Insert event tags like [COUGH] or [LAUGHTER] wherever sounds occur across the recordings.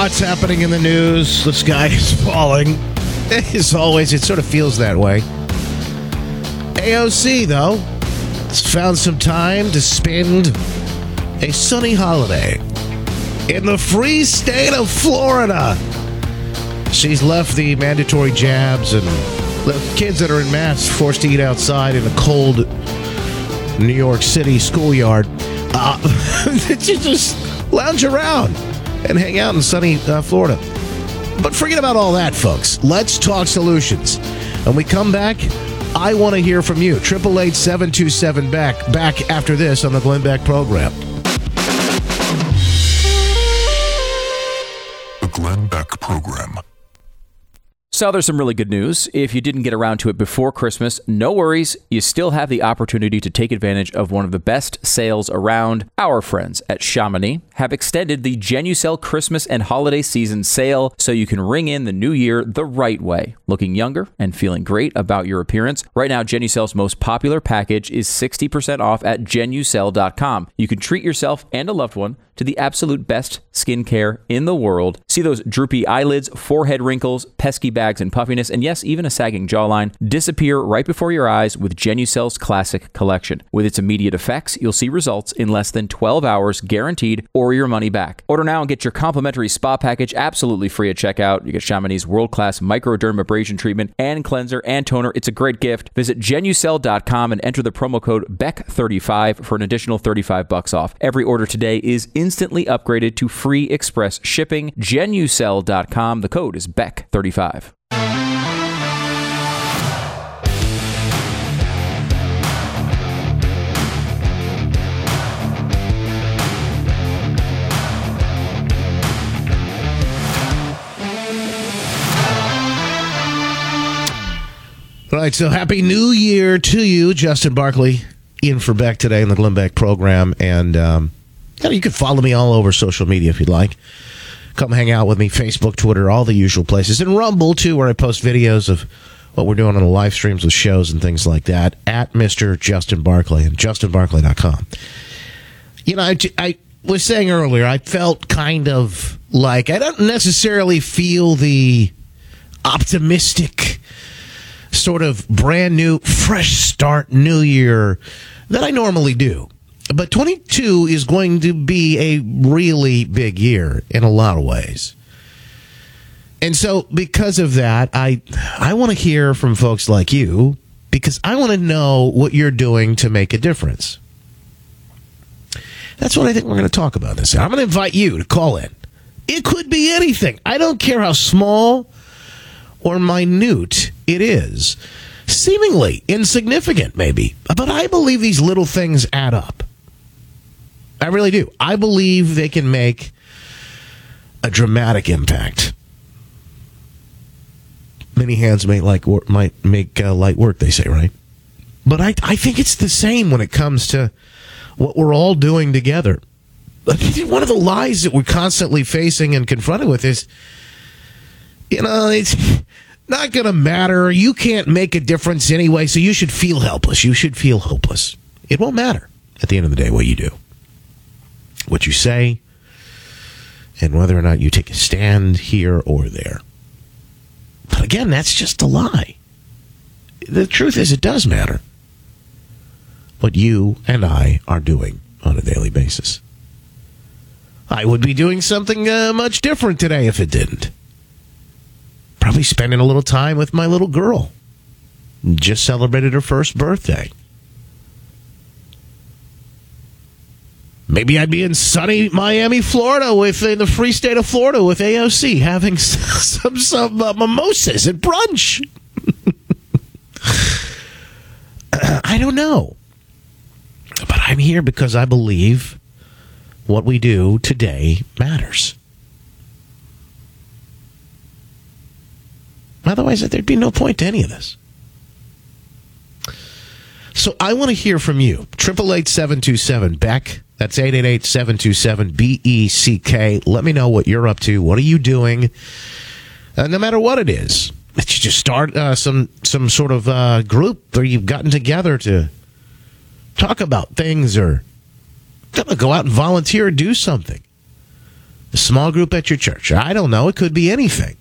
Lots happening in the news. The sky [LAUGHS] is falling. As always, it sort of feels that way. AOC, though, has found some time to spend a sunny holiday in the free state of Florida. She's left the mandatory jabs and the kids that are in masks forced to eat outside in a cold New York City schoolyard uh, [LAUGHS] to just lounge around and hang out in sunny uh, Florida. But forget about all that, folks. Let's talk solutions. When we come back, I want to hear from you. 888 727 back back after this on the Glenn Beck program. So there's some really good news. If you didn't get around to it before Christmas, no worries. You still have the opportunity to take advantage of one of the best sales around. Our friends at Chamonix have extended the Genucel Christmas and holiday season sale so you can ring in the new year the right way, looking younger and feeling great about your appearance. Right now, Genucel's most popular package is 60% off at genucel.com. You can treat yourself and a loved one to the absolute best skincare in the world. See those droopy eyelids, forehead wrinkles, pesky bags and puffiness, and yes, even a sagging jawline disappear right before your eyes with Genucel's classic collection. With its immediate effects, you'll see results in less than 12 hours guaranteed or your money back. Order now and get your complimentary spa package absolutely free at checkout. You get Chamonix's world-class microdermabrasion treatment and cleanser and toner. It's a great gift. Visit genucel.com and enter the promo code BECK35 for an additional 35 bucks off. Every order today is instantly upgraded to free express shipping. Genucel.com. The code is BECK35. All right, so happy new year to you, Justin Barkley, in for Beck today in the Glenn Beck program. And um, you, can follow me all over social media if you'd like. Come hang out with me, Facebook, Twitter, all the usual places. And Rumble, too, where I post videos of what we're doing on the live streams with shows and things like that at Mr. Justin Barkley and justinbarkley.com. You know, I, I was saying earlier, I felt kind of like I don't necessarily feel the optimistic sort of brand new, fresh start, new year that I normally do. But 22 is going to be a really big year in a lot of ways. And so because of that, I I want to hear from folks like you because I want to know what you're doing to make a difference. That's what I think we're going to talk about this. I'm going to invite you to call in. It could be anything. I don't care how small or minute it is. Seemingly insignificant, maybe. But I believe these little things add up. I really do. I believe they can make a dramatic impact. Many hands may like might make uh, light work. They say, right? But I, I think it's the same when it comes to what we're all doing together. One of the lies that we're constantly facing and confronted with is, you know, it's not going to matter. You can't make a difference anyway, so you should feel helpless. You should feel hopeless. It won't matter at the end of the day what you do, what you say, and whether or not you take a stand here or there. But again, that's just a lie. The truth is, it does matter what you and I are doing on a daily basis. I would be doing something uh, much different today if it didn't. Probably spending a little time with my little girl. Just celebrated her first birthday. Maybe I'd be in sunny Miami, Florida, with in the free state of Florida with AOC, having [LAUGHS] some some uh, mimosas at brunch. [LAUGHS] I don't know, but I'm here because I believe what we do today matters. Otherwise, there'd be no point to any of this. So I want to hear from you. Triple eight seven two seven Beck. That's eight eight eight seven two seven B E C K. Let me know what you're up to. What are you doing? Uh, no matter what it is, that you just start uh, some some sort of uh, group where you've gotten together to talk about things or go out and volunteer or do something. A small group at your church. I don't know. It could be anything.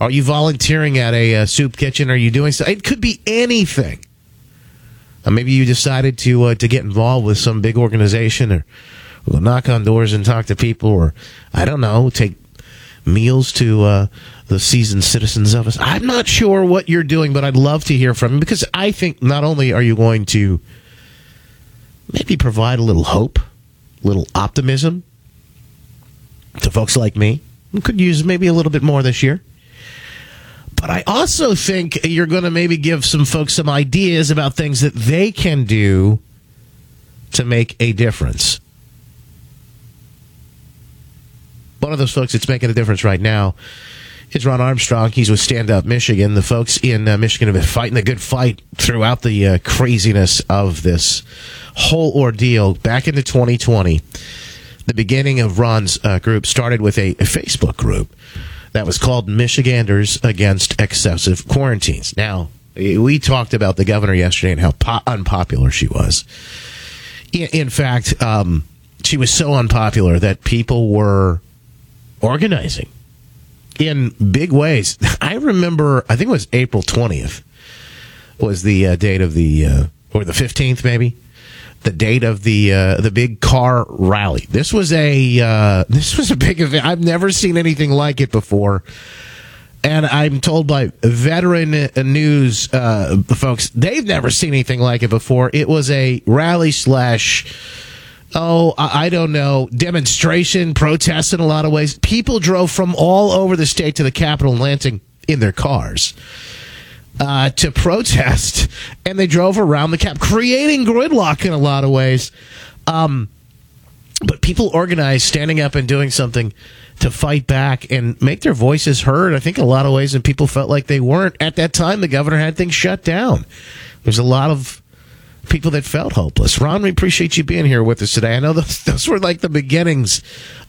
Are you volunteering at a uh, soup kitchen? Are you doing so? It could be anything. Maybe you decided to uh, to get involved with some big organization, or go knock on doors and talk to people, or I don't know, take meals to uh, the seasoned citizens of us. I'm not sure what you're doing, but I'd love to hear from you because I think not only are you going to maybe provide a little hope, a little optimism to folks like me who could use maybe a little bit more this year. But I also think you're going to maybe give some folks some ideas about things that they can do to make a difference. One of those folks that's making a difference right now is Ron Armstrong. He's with Stand Up Michigan. The folks in uh, Michigan have been fighting the good fight throughout the uh, craziness of this whole ordeal back into 2020. The beginning of Ron's uh, group started with a, a Facebook group that was called Michiganders Against Excessive Quarantines. Now, we talked about the governor yesterday and how po- unpopular she was. In, fact, um, she was so unpopular that people were organizing in big ways. [LAUGHS] I remember, I think it was April 20th was the uh, date of the, uh, or the 15th maybe, the date of the uh, the big car rally. This was a uh, this was a big event. I've never seen anything like it before. And I'm told by veteran news uh, folks, they've never seen anything like it before. It was a rally slash oh, I don't know, demonstration, protest in a lot of ways. People drove from all over the state to the Capitol in Lansing in their cars uh, to protest, and they drove around the cap, creating gridlock in a lot of ways. Um, but people organized, standing up and doing something to fight back and make their voices heard. I think a lot of ways, and people felt like they weren't at that time. The governor had things shut down. There's a lot of people that felt hopeless. Ron, we appreciate you being here with us today. I know those, [LAUGHS] those were like the beginnings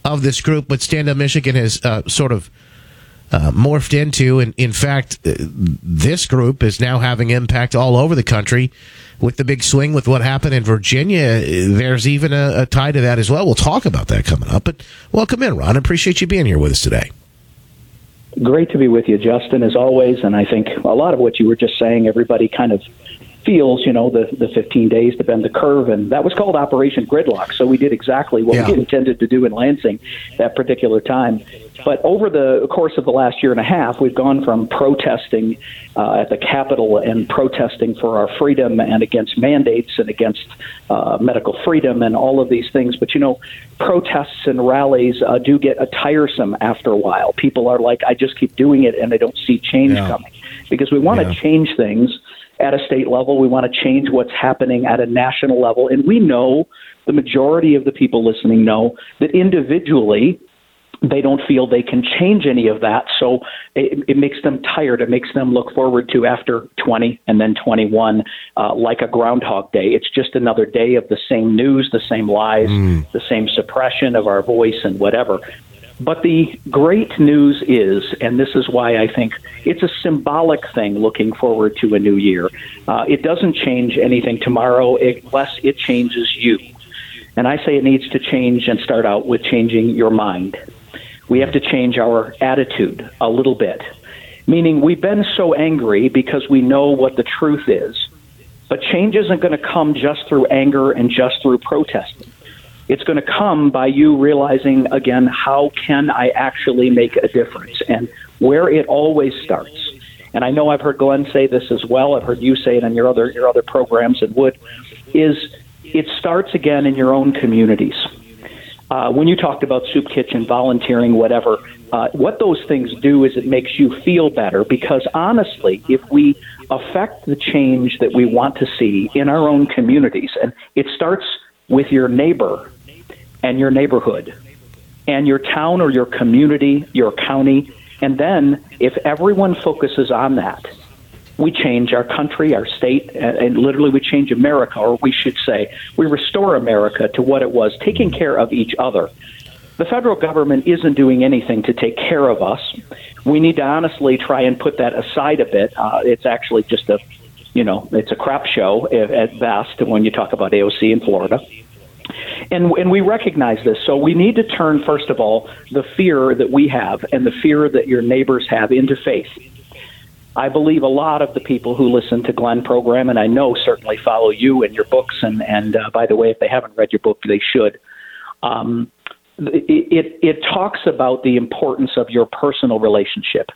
of this group, but Stand Up Michigan has uh, sort of uh, morphed into. And in fact, uh, this group is now having impact all over the country with the big swing with what happened in Virginia. There's even a, a tie to that as well. We'll talk about that coming up. But welcome in, Ron. Appreciate you being here with us today. Great to be with you, Justin, as always. And I think a lot of what you were just saying, everybody kind of feels, you know, the, the 15 days to bend the curve. And that was called Operation Gridlock. So we did exactly what yeah. we intended to do in Lansing that particular time. But over the course of the last year and a half, we've gone from protesting uh, at the Capitol and protesting for our freedom and against mandates and against uh, medical freedom and all of these things. But, you know, protests and rallies uh, do get uh, tiresome after a while. People are like, I just keep doing it and they don't see change yeah. coming because we want to yeah. change things at a state level. We want to change what's happening at a national level. And we know the majority of the people listening know that individually, they don't feel they can change any of that. So it, it, makes them tired. It makes them look forward to after 20 and then 21 uh, like a Groundhog Day. It's just another day of the same news, the same lies, mm. the same suppression of our voice and whatever. But the great news is, and this is why I think it's a symbolic thing looking forward to a new year. Uh, it doesn't change anything tomorrow unless it changes you. And I say it needs to change and start out with changing your mind. We have to change our attitude a little bit, meaning we've been so angry because we know what the truth is. But change isn't going to come just through anger and just through protesting. It's going to come by you realizing again how can I actually make a difference and where it always starts. And I know I've heard Glenn say this as well. I've heard you say it on your other your other programs and would is it starts again in your own communities. Uh, when you talked about soup kitchen, volunteering, whatever, uh, what those things do is it makes you feel better because honestly, if we affect the change that we want to see in our own communities, and it starts with your neighbor and your neighborhood and your town or your community, your county. And then if everyone focuses on that, we change our country, our state, and literally we change America, or we should say, we restore America to what it was, taking care of each other. The federal government isn't doing anything to take care of us. We need to honestly try and put that aside a bit. Uh, it's actually just a, you know, it's a crap show at best when you talk about AOC in Florida. And and we recognize this. So we need to turn first of all the fear that we have and the fear that your neighbors have into faith. I believe a lot of the people who listen to Glenn program, and I know certainly follow you and your books. And and uh, by the way, if they haven't read your book, they should. Um, it, it it talks about the importance of your personal relationship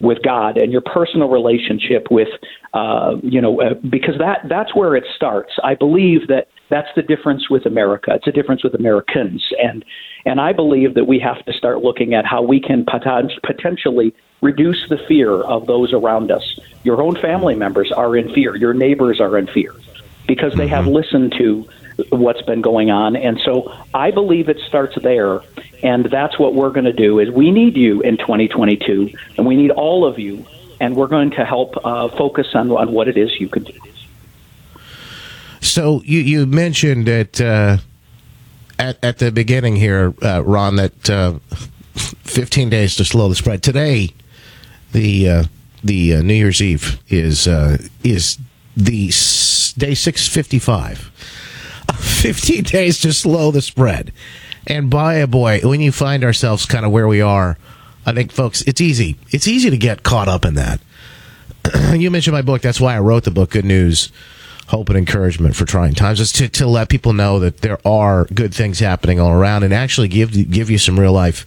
with God and your personal relationship with, uh, you know, uh, because that that's where it starts. I believe that that's the difference with America. It's a difference with Americans, and and I believe that we have to start looking at how we can pot- potentially reduce the fear of those around us. Your own family members are in fear. Your neighbors are in fear because they have mm-hmm. listened to what's been going on. And so I believe it starts there. And that's what we're going to do is we need you in 2022 and we need all of you. And we're going to help uh, focus on, on what it is you can do. So you, you mentioned that uh, at, at the beginning here, uh, Ron, that uh, 15 days to slow the spread. Today, the uh, the uh, New Year's Eve is is the day 655 [LAUGHS] 15 days to slow the spread. And by a boy, when you find ourselves kind of where we are, I think, folks, it's easy. It's easy to get caught up in that. [CLEARS THROAT] you mentioned my book. That's why I wrote the book, Good News, Hope, and Encouragement for Trying Times, is to, to let people know that there are good things happening all around and actually give, give you some real life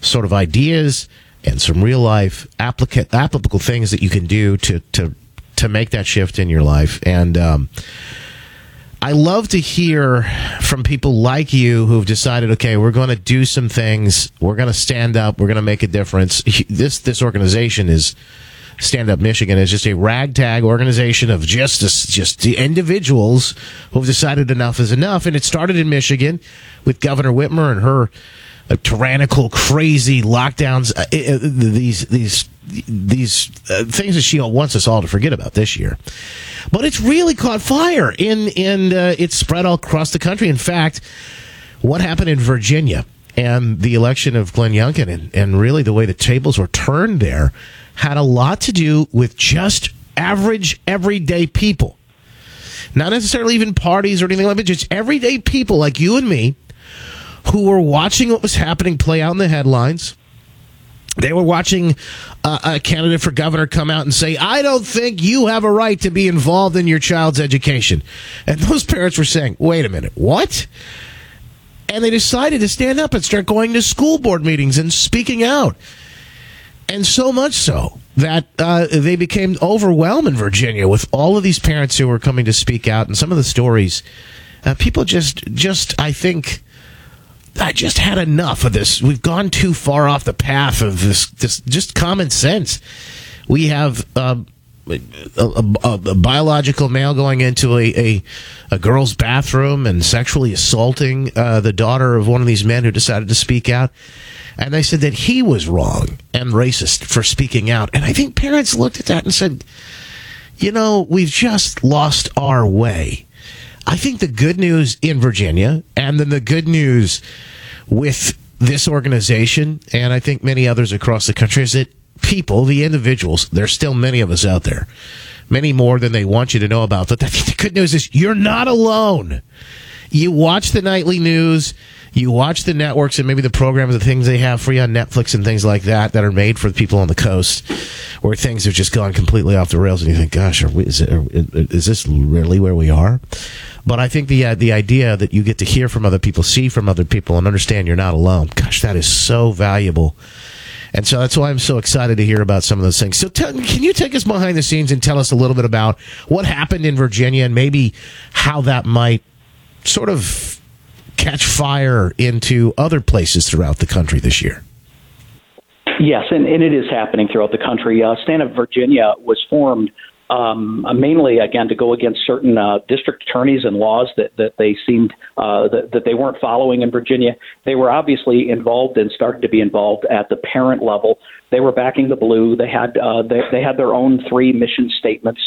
sort of ideas and some real life applica- applicable things that you can do to, to, to make that shift in your life. And, um, I love to hear from people like you who've decided, okay, we're going to do some things. We're going to stand up. We're going to make a difference. This this organization is Stand Up Michigan is just a ragtag organization of just just the individuals who've decided enough is enough. And it started in Michigan with Governor Whitmer and her uh, tyrannical, crazy lockdowns. Uh, uh, these these these uh, things that she wants us all to forget about this year. But it's really caught fire in in uh, it's spread all across the country. In fact, what happened in Virginia and the election of Glenn Youngkin and, and really the way the tables were turned there had a lot to do with just average everyday people. Not necessarily even parties or anything like that, just everyday people like you and me who were watching what was happening play out in the headlines they were watching uh, a candidate for governor come out and say, I don't think you have a right to be involved in your child's education. And those parents were saying, wait a minute, what? And they decided to stand up and start going to school board meetings and speaking out. And so much so that uh, they became overwhelmed in Virginia with all of these parents who were coming to speak out and some of the stories. Uh, people just, just, I think, I just had enough of this. We've gone too far off the path of this. This just common sense. We have um, a, a, a, biological male going into a, a, a girl's bathroom and sexually assaulting uh, the daughter of one of these men who decided to speak out. And they said that he was wrong and racist for speaking out. And I think parents looked at that and said, you know, we've just lost our way. I think the good news in Virginia and then the good news with this organization and I think many others across the country is that people, the individuals, there's still many of us out there, many more than they want you to know about. But [LAUGHS] the good news is you're not alone. You watch the nightly news, you watch the networks and maybe the programs, the things they have you on Netflix and things like that that are made for the people on the coast, where things have just gone completely off the rails, and you think, "Gosh, we, is, it, is this really where we are?" But I think the uh, the idea that you get to hear from other people, see from other people, and understand you're not alone. Gosh, that is so valuable. And so that's why I'm so excited to hear about some of those things. So, tell, can you take us behind the scenes and tell us a little bit about what happened in Virginia and maybe how that might sort of catch fire into other places throughout the country this year? Yes, and, and it is happening throughout the country. Uh, Stand Up Virginia was formed um, mainly again to go against certain uh, district attorneys and laws that, that they seemed uh, that, that they weren't following in Virginia. They were obviously involved and started to be involved at the parent level. They were backing the blue. They had uh, they, they had their own three mission statements,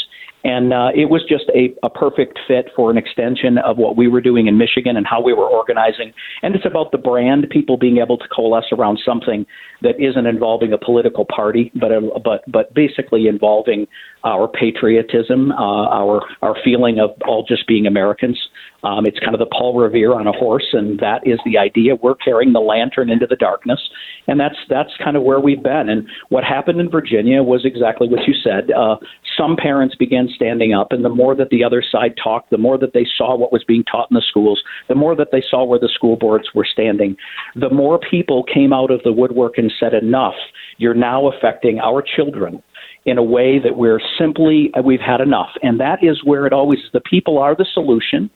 And uh, it was just a, a perfect fit for an extension of what we were doing in Michigan and how we were organizing. And it's about the brand, people being able to coalesce around something that isn't involving a political party, but a, but but basically involving our patriotism, uh, our our feeling of all just being Americans. Um, it's kind of the Paul Revere on a horse, and that is the idea. We're carrying the lantern into the darkness, and that's that's kind of where we've been. And what happened in Virginia was exactly what you said. Uh, some parents began standing up, and the more that the other side talked, the more that they saw what was being taught in the schools, the more that they saw where the school boards were standing, the more people came out of the woodwork and said, "Enough! You're now affecting our children." in a way that we're simply we've had enough and that is where it always is the people are the solution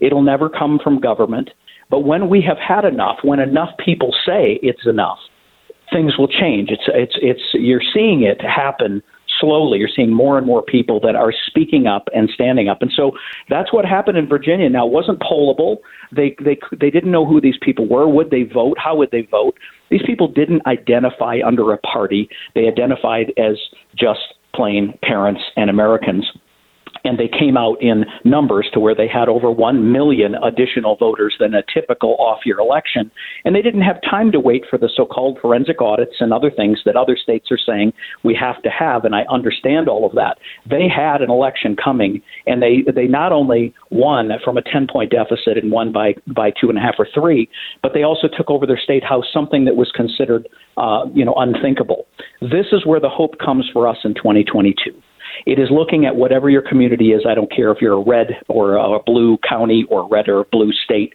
It'll never come from government. But when we have had enough, when enough people say it's enough, things will change. It's it's it's you're seeing it happen slowly. You're seeing more and more people that are speaking up and standing up, and so that's what happened in Virginia. Now, it wasn't pollable. They they they didn't know who these people were. Would they vote? How would they vote? These people didn't identify under a party. They identified as just plain parents and Americans and they came out in numbers to where they had over 1 million additional voters than a typical off year election. And they didn't have time to wait for the so called forensic audits and other things that other states are saying we have to have. And I understand all of that. They had an election coming, and they, they not only won from a 10 point deficit and won by, by two and a half or three, but they also took over their state house, something that was considered uh, you know, unthinkable. This is where the hope comes for us in 2022. It is looking at whatever your community is. I don't care if you're a red or a blue county or red or blue state.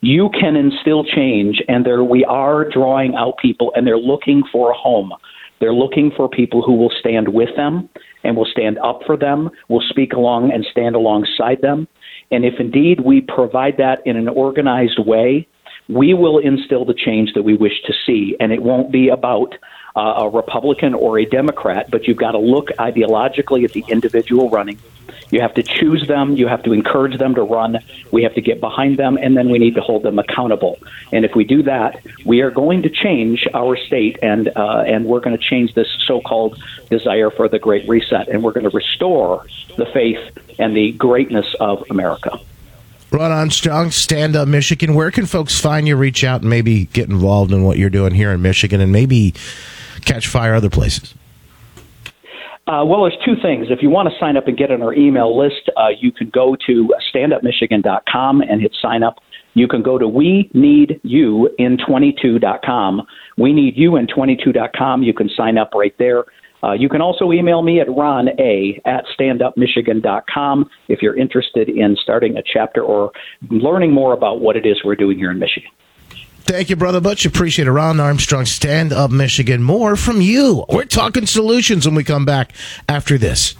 You can instill change, and there we are drawing out people, and they're looking for a home. They're looking for people who will stand with them and will stand up for them, will speak along and stand alongside them. And if indeed we provide that in an organized way, we will instill the change that we wish to see. And it won't be about uh, a Republican or a Democrat, but you've got to look ideologically at the individual running. You have to choose them. You have to encourage them to run. We have to get behind them, and then we need to hold them accountable. And if we do that, we are going to change our state, and uh, and we're going to change this so-called desire for the Great Reset, and we're going to restore the faith and the greatness of America. Ron Armstrong, Stand Up Michigan. Where can folks find you? Reach out and maybe get involved in what you're doing here in Michigan, and maybe catch fire other places? Uh, well, there's two things. If you want to sign up and get on our email list, uh, you can go to standupmichigan.com and hit sign up. You can go to we need you in 22.com. We need you in 22.com. You can sign up right there. Uh, you can also email me at ron a at standupmichigan.com if you're interested in starting a chapter or learning more about what it is we're doing here in Michigan. Thank you, Brother Butch. Appreciate it. Ron Armstrong, Stand Up Michigan. More from you. We're talking solutions when we come back after this.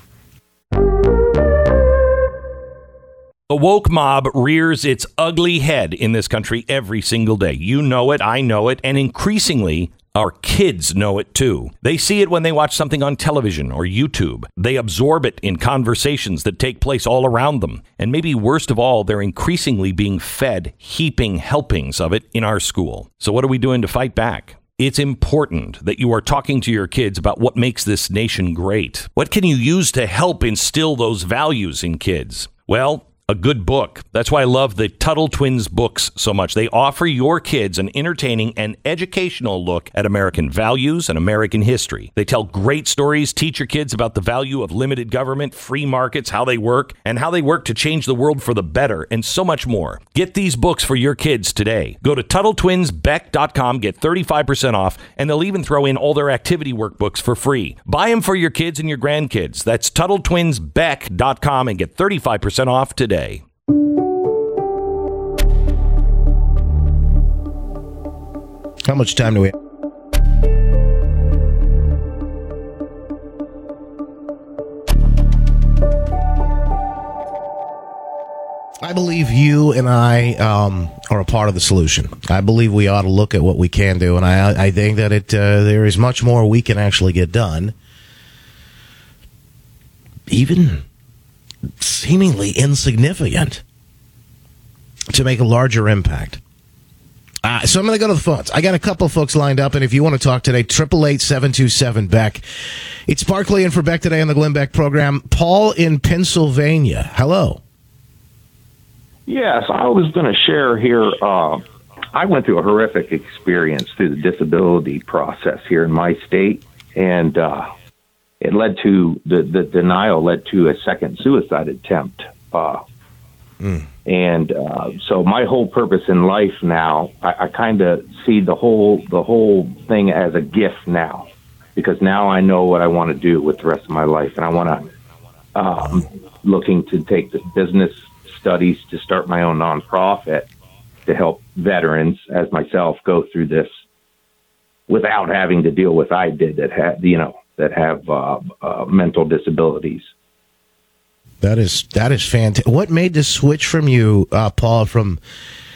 The woke mob rears its ugly head in this country every single day. You know it, I know it, and increasingly, our kids know it too. They see it when they watch something on television or YouTube. They absorb it in conversations that take place all around them. And maybe worst of all, they're increasingly being fed heaping helpings of it in our school. So, what are we doing to fight back? It's important that you are talking to your kids about what makes this nation great. What can you use to help instill those values in kids? Well, a good book. That's why I love the Tuttle Twins books so much. They offer your kids an entertaining and educational look at American values and American history. They tell great stories, teach your kids about the value of limited government, free markets, how they work, and how they work to change the world for the better, and so much more. Get these books for your kids today. Go to TuttleTwinsBeck.com, get 35% off, and they'll even throw in all their activity workbooks for free. Buy them for your kids and your grandkids. That's TuttleTwinsBeck.com and get 35% off today today. How much time do we have? I believe you and I um, are a part of the solution. I believe we ought to look at what we can do, and I, I think that it uh, there is much more we can actually get done. Even seemingly insignificant to make a larger impact. Uh, so I'm going to go to the phones. I got a couple of folks lined up, and if you want to talk today, triple eight seven two seven Beck. It's Barkley and for Beck today on the Glenn Beck program. Paul in Pennsylvania. Hello. Yes, I was going to share here. Uh, I went through a horrific experience through the disability process here in my state, and uh, it led to the, the denial led to a second suicide attempt. Uh, mm. And uh, so my whole purpose in life now, I, I kind of see the whole the whole thing as a gift now, because now I know what I want to do with the rest of my life, and I want to um, looking to take the business studies to start my own nonprofit to help veterans as myself go through this without having to deal with I did that had you know that have uh, uh, mental disabilities. That is that is fantastic. What made the switch from you, uh, Paul, from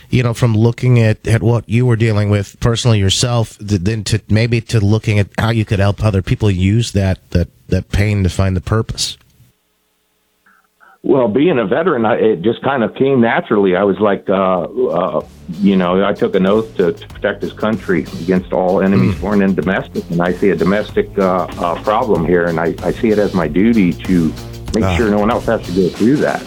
you know from looking at, at what you were dealing with personally yourself, then to maybe to looking at how you could help other people use that that that pain to find the purpose? Well, being a veteran, I, it just kind of came naturally. I was like, uh, uh, you know, I took an oath to, to, protect this country against all enemies, mm. foreign and domestic. And I see a domestic uh, uh problem here, and I, I, see it as my duty to make ah. sure no one else has to go through that.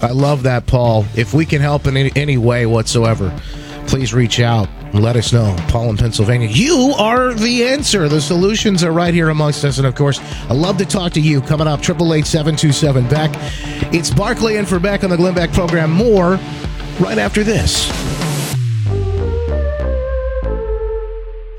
I love that, Paul. If we can help in any, any way whatsoever, please reach out let us know. Paul in Pennsylvania. You are the answer. The solutions are right here amongst us. And of course, I love to talk to you. Coming up, 888 Beck. It's Barkley and for Beck on the Glenn Beck program. More right after this.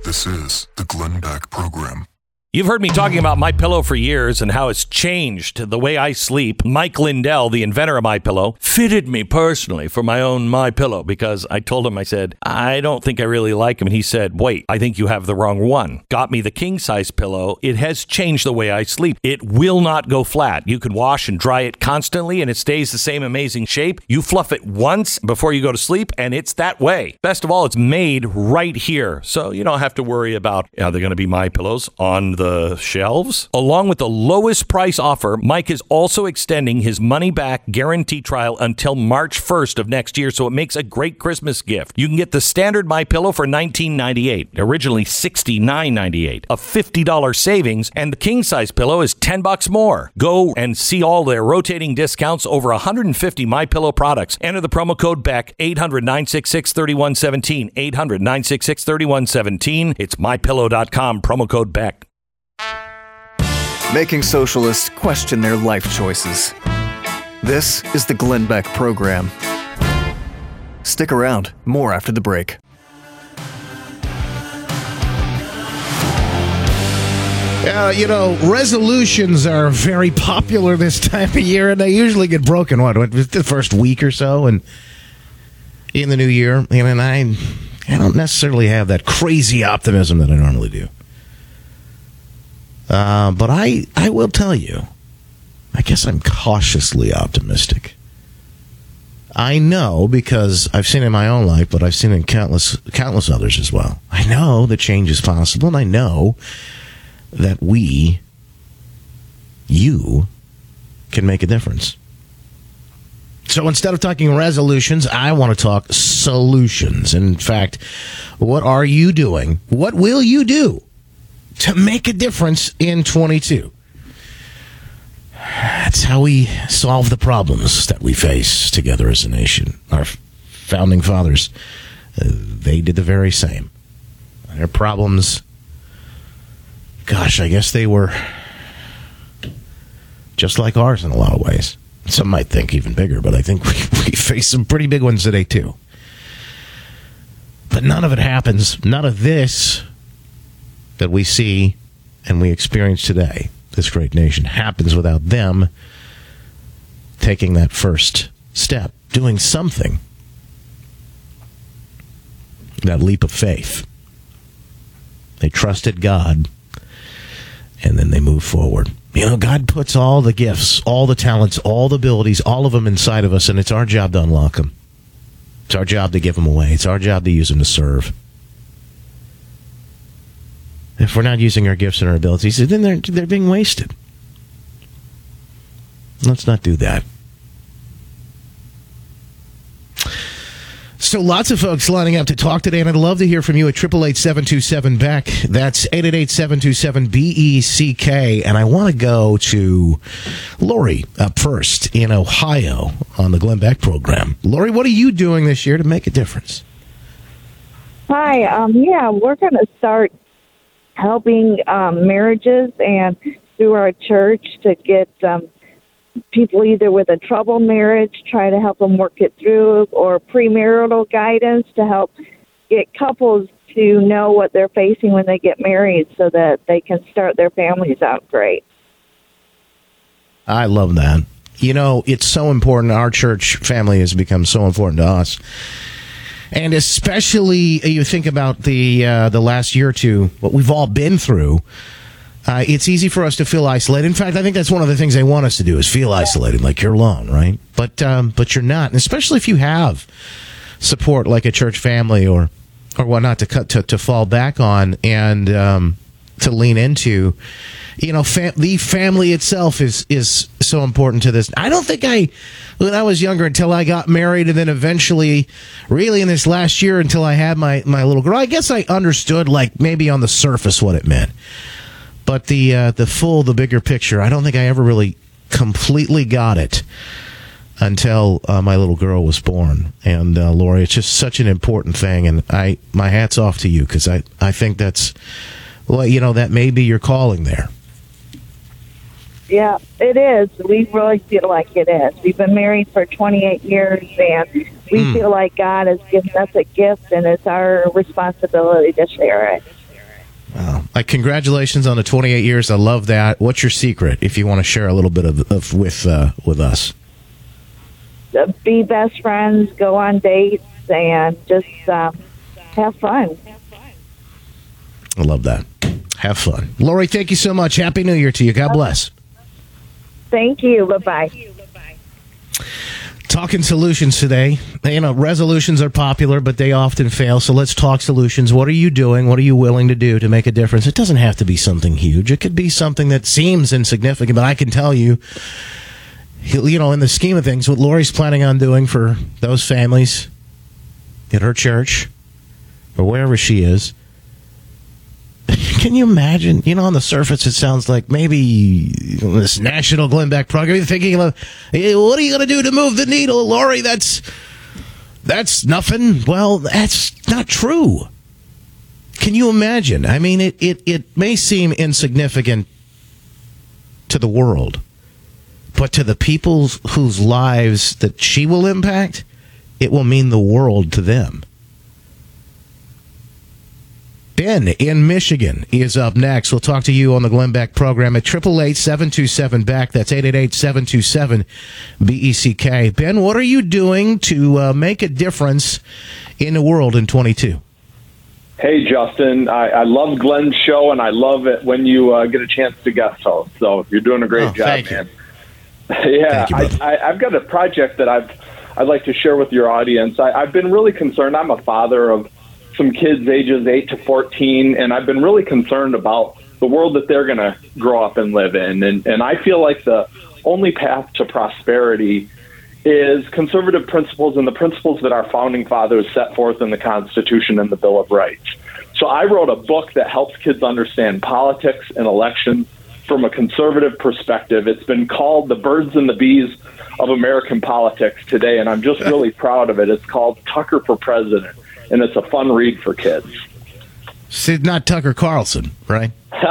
This is the Glenn Beck program. You've heard me talking about my pillow for years and how it's changed the way I sleep. Mike Lindell, the inventor of my pillow, fitted me personally for my own my pillow because I told him I said, "I don't think I really like him." And he said, "Wait, I think you have the wrong one." Got me the king size pillow. It has changed the way I sleep. It will not go flat. You can wash and dry it constantly and it stays the same amazing shape. You fluff it once before you go to sleep and it's that way. Best of all, it's made right here. So you don't have to worry about are they going to be my pillows on the shelves. Along with the lowest price offer, Mike is also extending his money back guarantee trial until March 1st of next year, so it makes a great Christmas gift. You can get the standard My Pillow for $19.98, originally $69.98, a $50 savings, and the king size pillow is 10 bucks more. Go and see all their rotating discounts over 150 My Pillow products. Enter the promo code BECK 800 966 3117 800 966 3117. It's mypillow.com promo code BECK making socialists question their life choices. This is the Glenn Beck Program. Stick around, more after the break. Uh, you know, resolutions are very popular this [LAUGHS] time of year, and they usually get broken. What, the first week or so, and in the new year, and I, I don't necessarily have that crazy optimism that I normally do. Uh, but I, I will tell you, I guess I'm cautiously optimistic. I know because I've seen it in my own life, but I've seen it in countless countless others as well. I know that change is possible, and I know that we, you, can make a difference. So instead of talking resolutions, I want to talk solutions. In fact, what are you doing? What will you do to make a difference in 22. That's how we solve the problems that we face together as a nation. Our founding fathers, uh, they did the very same. Their problems, gosh, I guess they were just like ours in a lot of ways. Some might think even bigger, but I think we, [LAUGHS] we face some pretty big ones today, too. But none of it happens. None of this that we see and we experience today, this great nation, happens without them taking that first step, doing something, that leap of faith. They trusted God and then they move forward. You know, God puts all the gifts, all the talents, all the abilities, all of them inside of us, and it's our job to unlock them. It's our job to give them away. It's our job to use them to serve if we're not using our gifts and our abilities, then they're, they're being wasted. Let's not do that. So lots of folks lining up to talk today, and I'd love to hear from you at 888 beck That's 888-727-BECK. And I want to go to Lori up first in Ohio on the Glenn Beck program. Lori, what are you doing this year to make a difference? Hi. Um, yeah, we're going to start helping um, marriages and through our church to get um, people either with a troubled marriage, try to help them work it through, or premarital guidance to help get couples to know what they're facing when they get married so that they can start their families out great. I love that. You know, it's so important. Our church family has become so important to us. And especially uh, you think about the uh, the last year or two, what we've all been through uh, it's easy for us to feel isolated. In fact, I think that's one of the things they want us to do is feel isolated, like you're alone, right? But um, but you're not, and especially if you have support like a church family or or whatnot to cut to, to fall back on and um, to lean into. You know, fam- the family itself is is so important to this. I don't think I, when I was younger, until I got married, and then eventually, really in this last year, until I had my my little girl. I guess I understood, like maybe on the surface, what it meant but the uh, the full, the bigger picture, I don't think I ever really completely got it until uh, my little girl was born. And uh, Lori, it's just such an important thing, and I my hats off to you because I I think that's well, you know, that may be your calling there. Yeah, it is. We really feel like it is. We've been married for 28 years, and we mm. feel like God has given us a gift, and it's our responsibility to share it. Wow. Like, congratulations on the 28 years. I love that. What's your secret, if you want to share a little bit of, of with uh, with us? Uh, be best friends, go on dates, and just um, have fun. I love that. Have fun. Lori, thank you so much. Happy New Year to you. God bless. Thank you. Bye bye. Talking solutions today. You know, resolutions are popular, but they often fail. So let's talk solutions. What are you doing? What are you willing to do to make a difference? It doesn't have to be something huge. It could be something that seems insignificant, but I can tell you, you know, in the scheme of things, what Lori's planning on doing for those families at her church or wherever she is, can you imagine? You know, on the surface, it sounds like maybe this National Glenn Beck program. You're thinking of, hey, what are you going to do to move the needle, Lori? That's that's nothing. Well, that's not true. Can you imagine? I mean, it, it, it may seem insignificant to the world, but to the people whose lives that she will impact, it will mean the world to them. Ben in Michigan is up next. We'll talk to you on the Glenn Beck program at 888-727-BECK. That's 888-727-BECK. Ben, what are you doing to uh, make a difference in the world in 22? Hey, Justin. I, I love Glenn's show, and I love it when you uh, get a chance to guest host. So you're doing a great oh, job, man. [LAUGHS] yeah, you, I, I, I've got a project that I've I'd like to share with your audience. I, I've been really concerned. I'm a father of some kids ages 8 to 14, and I've been really concerned about the world that they're going to grow up and live in. And, and I feel like the only path to prosperity is conservative principles and the principles that our founding fathers set forth in the Constitution and the Bill of Rights. So I wrote a book that helps kids understand politics and elections from a conservative perspective. It's been called The Birds and the Bees of American Politics today, and I'm just really proud of it. It's called Tucker for President and it's a fun read for kids. See, not Tucker Carlson, right? [LAUGHS]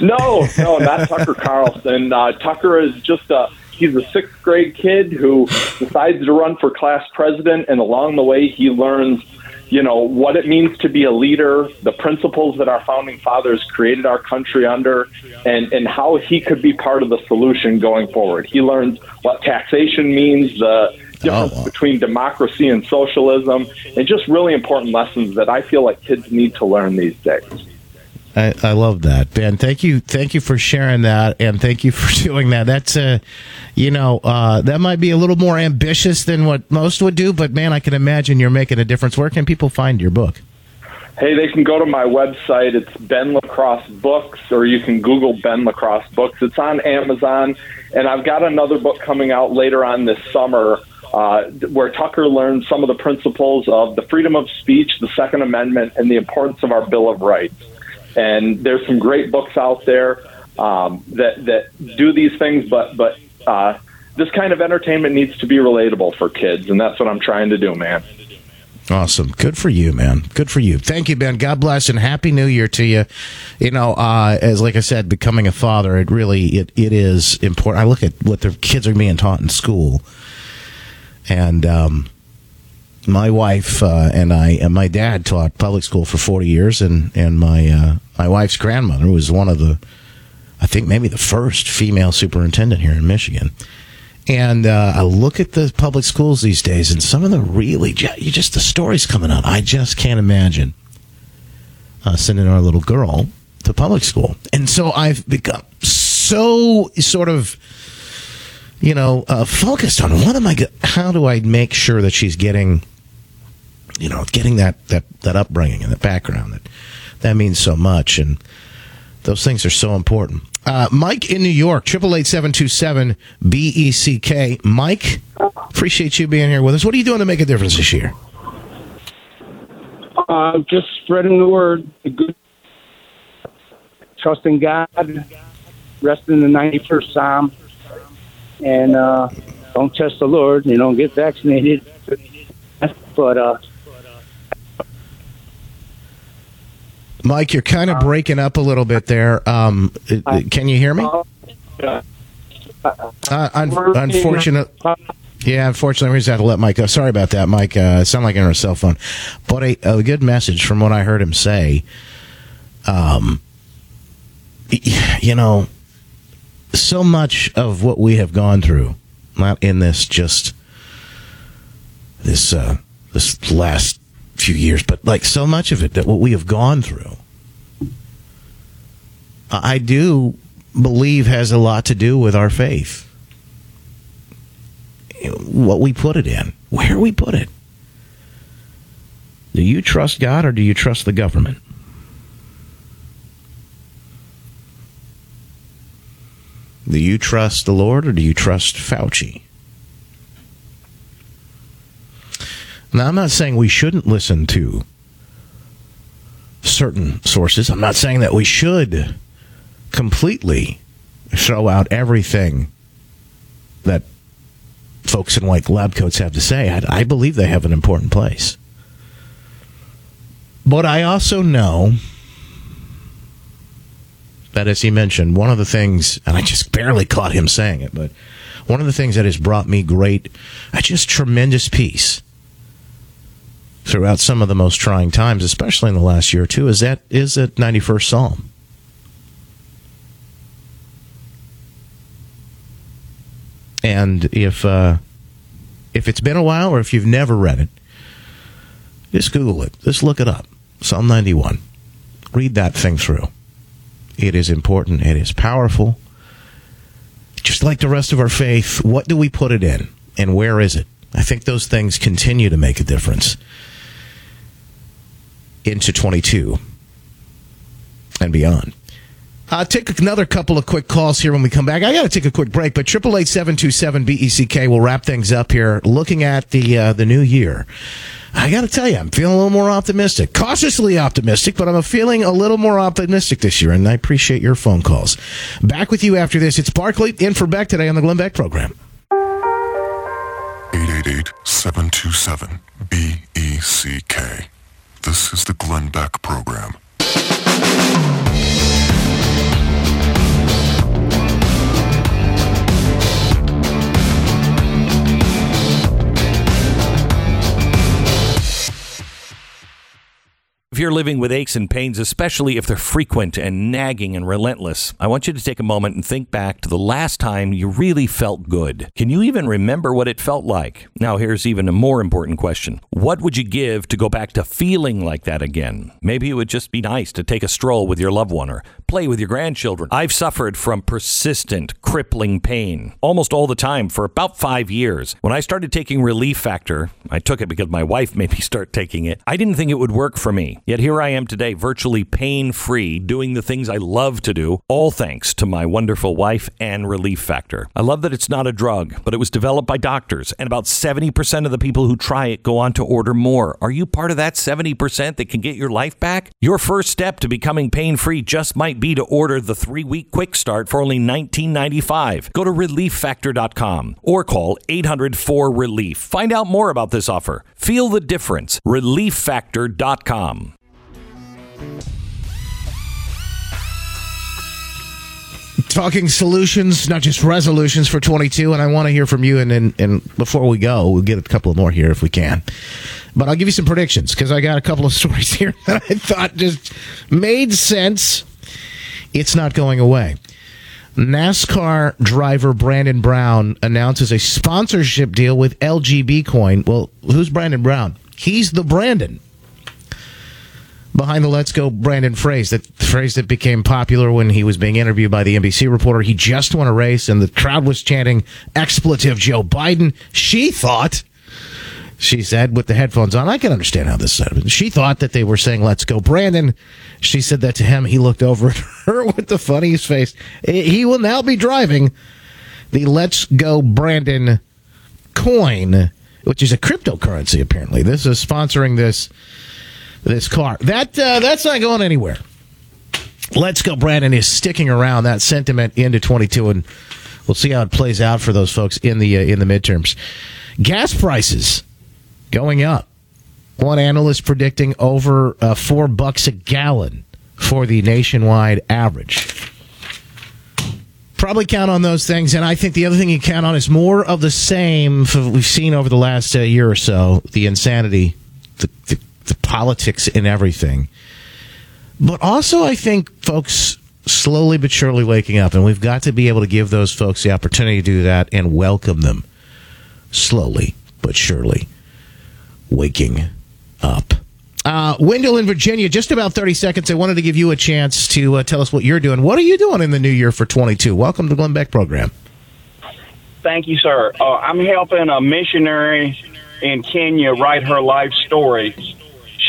no, no, not Tucker Carlson. Uh, Tucker is just a he's a sixth grade kid who decides to run for class president, and along the way, he learns, you know, what it means to be a leader, the principles that our founding fathers created our country under, and and how he could be part of the solution going forward. He learns what taxation means, the difference oh, between democracy and socialism, and just really important lessons that I feel like kids need to learn these days. I, I, love that, Ben. Thank you, thank you for sharing that, and thank you for [LAUGHS] doing that. That's a, uh, you know, uh, that might be a little more ambitious than what most would do, but man, I can imagine you're making a difference. Where can people find your book? Hey, they can go to my website. It's Ben Lacrosse Books, or you can Google Ben Lacrosse Books. It's on Amazon, and I've got another book coming out later on this summer uh, where Tucker learned some of the principles of the freedom of speech, the Second Amendment, and the importance of our Bill of Rights. And there's some great books out there um, that that do these things, but but uh, this kind of entertainment needs to be relatable for kids, and that's what I'm trying to do, man. Awesome. Good for you, man. Good for you. Thank you, Ben. God bless and happy new year to you. You know, uh, as like I said, becoming a father, it really, it, it is important. I look at what the kids are being taught in school and, um, my wife uh, and I and my dad taught public school for 40 years and and my uh, my wife's grandmother was one of the I think maybe the first female superintendent here in Michigan and uh, I look at the public schools these days, and some of the really, you just the stories coming out. I just can't imagine uh, sending our little girl to public school, and so I've become so sort of, you know, uh, focused on what am I? How do I make sure that she's getting, you know, getting that that that upbringing and that background that that means so much, and those things are so important. Uh, Mike in New York, triple eight seven two seven B E C K. Mike, appreciate you being here with us. What are you doing to make a difference this year? Uh, just spreading the word, the good, trusting God, resting in the ninety first Psalm, and uh, don't test the Lord. You don't get vaccinated, but uh, Mike, you're kind of breaking up a little bit there. Um, can you hear me? Uh, un- unfortunate. Yeah, unfortunately, we just have to let Mike go. Sorry about that, Mike. Uh, sound like you're on a cell phone, but a, a, good message from what I heard him say. Um, you know, so much of what we have gone through, not in this just this uh, this last few years, but like so much of it that what we have gone through, I do believe has a lot to do with our faith. What we put it in, where we put it. Do you trust God or do you trust the government? Do you trust the Lord or do you trust Fauci? Now, I'm not saying we shouldn't listen to certain sources. I'm not saying that we should completely throw out everything that folks in white lab coats have to say. I, I believe they have an important place. But I also know that, as he mentioned, one of the things, and I just barely caught him saying it, but one of the things that has brought me great, just tremendous peace throughout some of the most trying times, especially in the last year or two, is that is that 91st Psalm. And if uh, if it's been a while or if you've never read it, just Google it. Just look it up. Psalm 91. Read that thing through. It is important. It is powerful. Just like the rest of our faith, what do we put it in? And where is it? I think those things continue to make a difference into 22 and beyond. Uh, take another couple of quick calls here when we come back. I got to take a quick break, but triple eight seven two seven BECK will wrap things up here. Looking at the uh, the new year, I got to tell you, I'm feeling a little more optimistic, cautiously optimistic, but I'm feeling a little more optimistic this year, and I appreciate your phone calls. Back with you after this. It's Barkley in for Beck today on the Glenn Beck program. 888 727 BECK. This is the Glenn Beck Program. If you're living with aches and pains, especially if they're frequent and nagging and relentless, I want you to take a moment and think back to the last time you really felt good. Can you even remember what it felt like? Now, here's even a more important question What would you give to go back to feeling like that again? Maybe it would just be nice to take a stroll with your loved one or play with your grandchildren. I've suffered from persistent, crippling pain almost all the time for about five years. When I started taking Relief Factor, I took it because my wife made me start taking it. I didn't think it would work for me. Yet here I am today, virtually pain free, doing the things I love to do, all thanks to my wonderful wife and Relief Factor. I love that it's not a drug, but it was developed by doctors, and about 70% of the people who try it go on to order more. Are you part of that 70% that can get your life back? Your first step to becoming pain free just might be to order the three week quick start for only $19.95. Go to relieffactor.com or call 800 4 Relief. Find out more about this offer. Feel the difference. ReliefFactor.com. Talking solutions, not just resolutions for 22, and I want to hear from you. And, and, and before we go, we'll get a couple more here if we can. But I'll give you some predictions because I got a couple of [LAUGHS] stories here that I thought just made sense. It's not going away. NASCAR driver Brandon Brown announces a sponsorship deal with LGB Coin. Well, who's Brandon Brown? He's the Brandon behind the "Let's Go" Brandon phrase. That phrase that became popular when he was being interviewed by the NBC reporter. He just won a race, and the crowd was chanting "expletive Joe Biden." She thought. She said with the headphones on, I can understand how this said. She thought that they were saying "Let's go, Brandon." She said that to him. He looked over at [LAUGHS] her with the funniest face. He will now be driving the "Let's Go, Brandon" coin, which is a cryptocurrency. Apparently, this is sponsoring this this car. That uh, that's not going anywhere. Let's go, Brandon is sticking around that sentiment into 22, and we'll see how it plays out for those folks in the uh, in the midterms. Gas prices going up. One analyst predicting over uh, four bucks a gallon for the nationwide average. Probably count on those things, and I think the other thing you count on is more of the same we've seen over the last uh, year or so. The insanity, the, the the politics and everything. But also, I think folks slowly but surely waking up, and we've got to be able to give those folks the opportunity to do that and welcome them slowly but surely waking up. Uh, Wendell in Virginia, just about 30 seconds. I wanted to give you a chance to uh, tell us what you're doing. What are you doing in the new year for 22? Welcome to Glenn Beck program. Thank you, sir. Uh, I'm helping a missionary in Kenya write her life story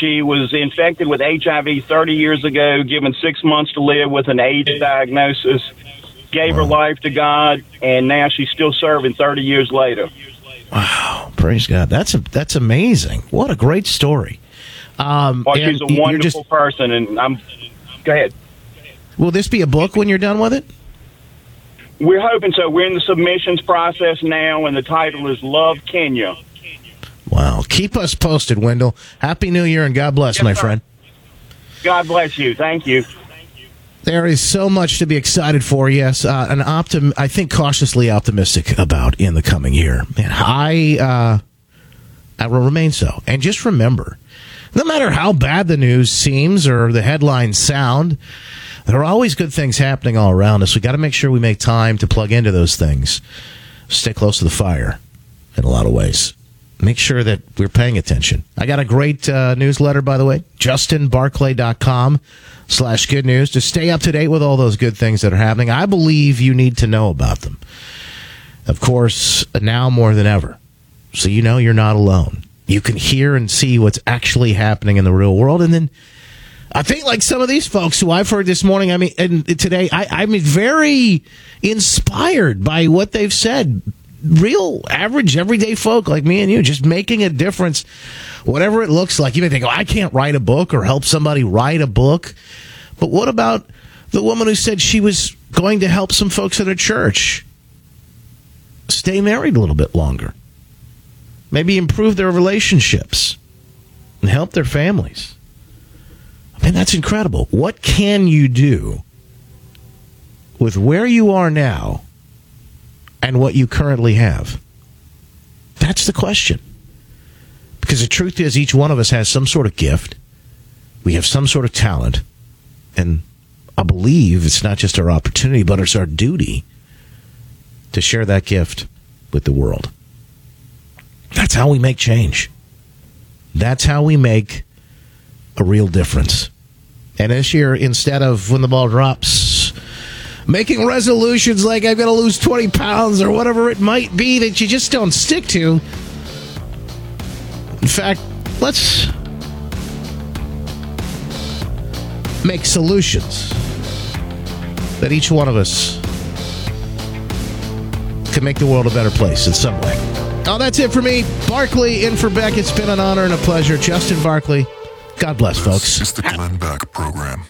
she was infected with HIV 30 years ago, given six months to live with an AIDS diagnosis, gave her life to God, and now she's still serving 30 years later. Wow, praise God! That's a, that's amazing. What a great story. Um, well, she's a wonderful just, person, and I'm. Go ahead. Will this be a book when you're done with it? We're hoping so. We're in the submissions process now, and the title is Love Kenya. Wow. Keep us posted, Wendell. Happy New Year and God bless, yes, my sir. friend. God bless you. Thank you. There is so much to be excited for. Yes, uh, an optim. I think cautiously optimistic about in the coming year. Man, I uh, I will remain so. And just remember, no matter how bad the news seems or the headlines sound, there are always good things happening all around us. We got to make sure we make time to plug into those things. Stay close to the fire in a lot of ways make sure that we're paying attention. I got a great uh, newsletter, by the way, justinbarkley.com slash good news to stay up to date with all those good things that are happening. I believe you need to know about them. Of course, now more than ever. So you know you're not alone. You can hear and see what's actually happening in the real world. And then I think like some of these folks who I've heard this morning, I mean, and today, I, I'm very inspired by what they've said real average everyday folk like me and you just making a difference whatever it looks like. You may think oh i can't write a book or help somebody write a book. But what about the woman who said she was going to help some folks at a church stay married a little bit longer? Maybe improve their relationships and help their families. I mean that's incredible. What can you do with where you are now and what you currently have? That's the question. Because the truth is, each one of us has some sort of gift. We have some sort of talent. And I believe it's not just our opportunity, but it's our duty to share that gift with the world. That's how we make change. That's how we make a real difference. And this year, instead of when the ball drops, making resolutions like I've got to lose 20 pounds or whatever it might be that you just don't stick to. In fact, let's make solutions that each one of us can make the world a better place in some way. Oh, that's it for me. Barkley in for Beck. It's been an honor and a pleasure. Justin Barkley. God bless, folks. This is the Glenn Beck program.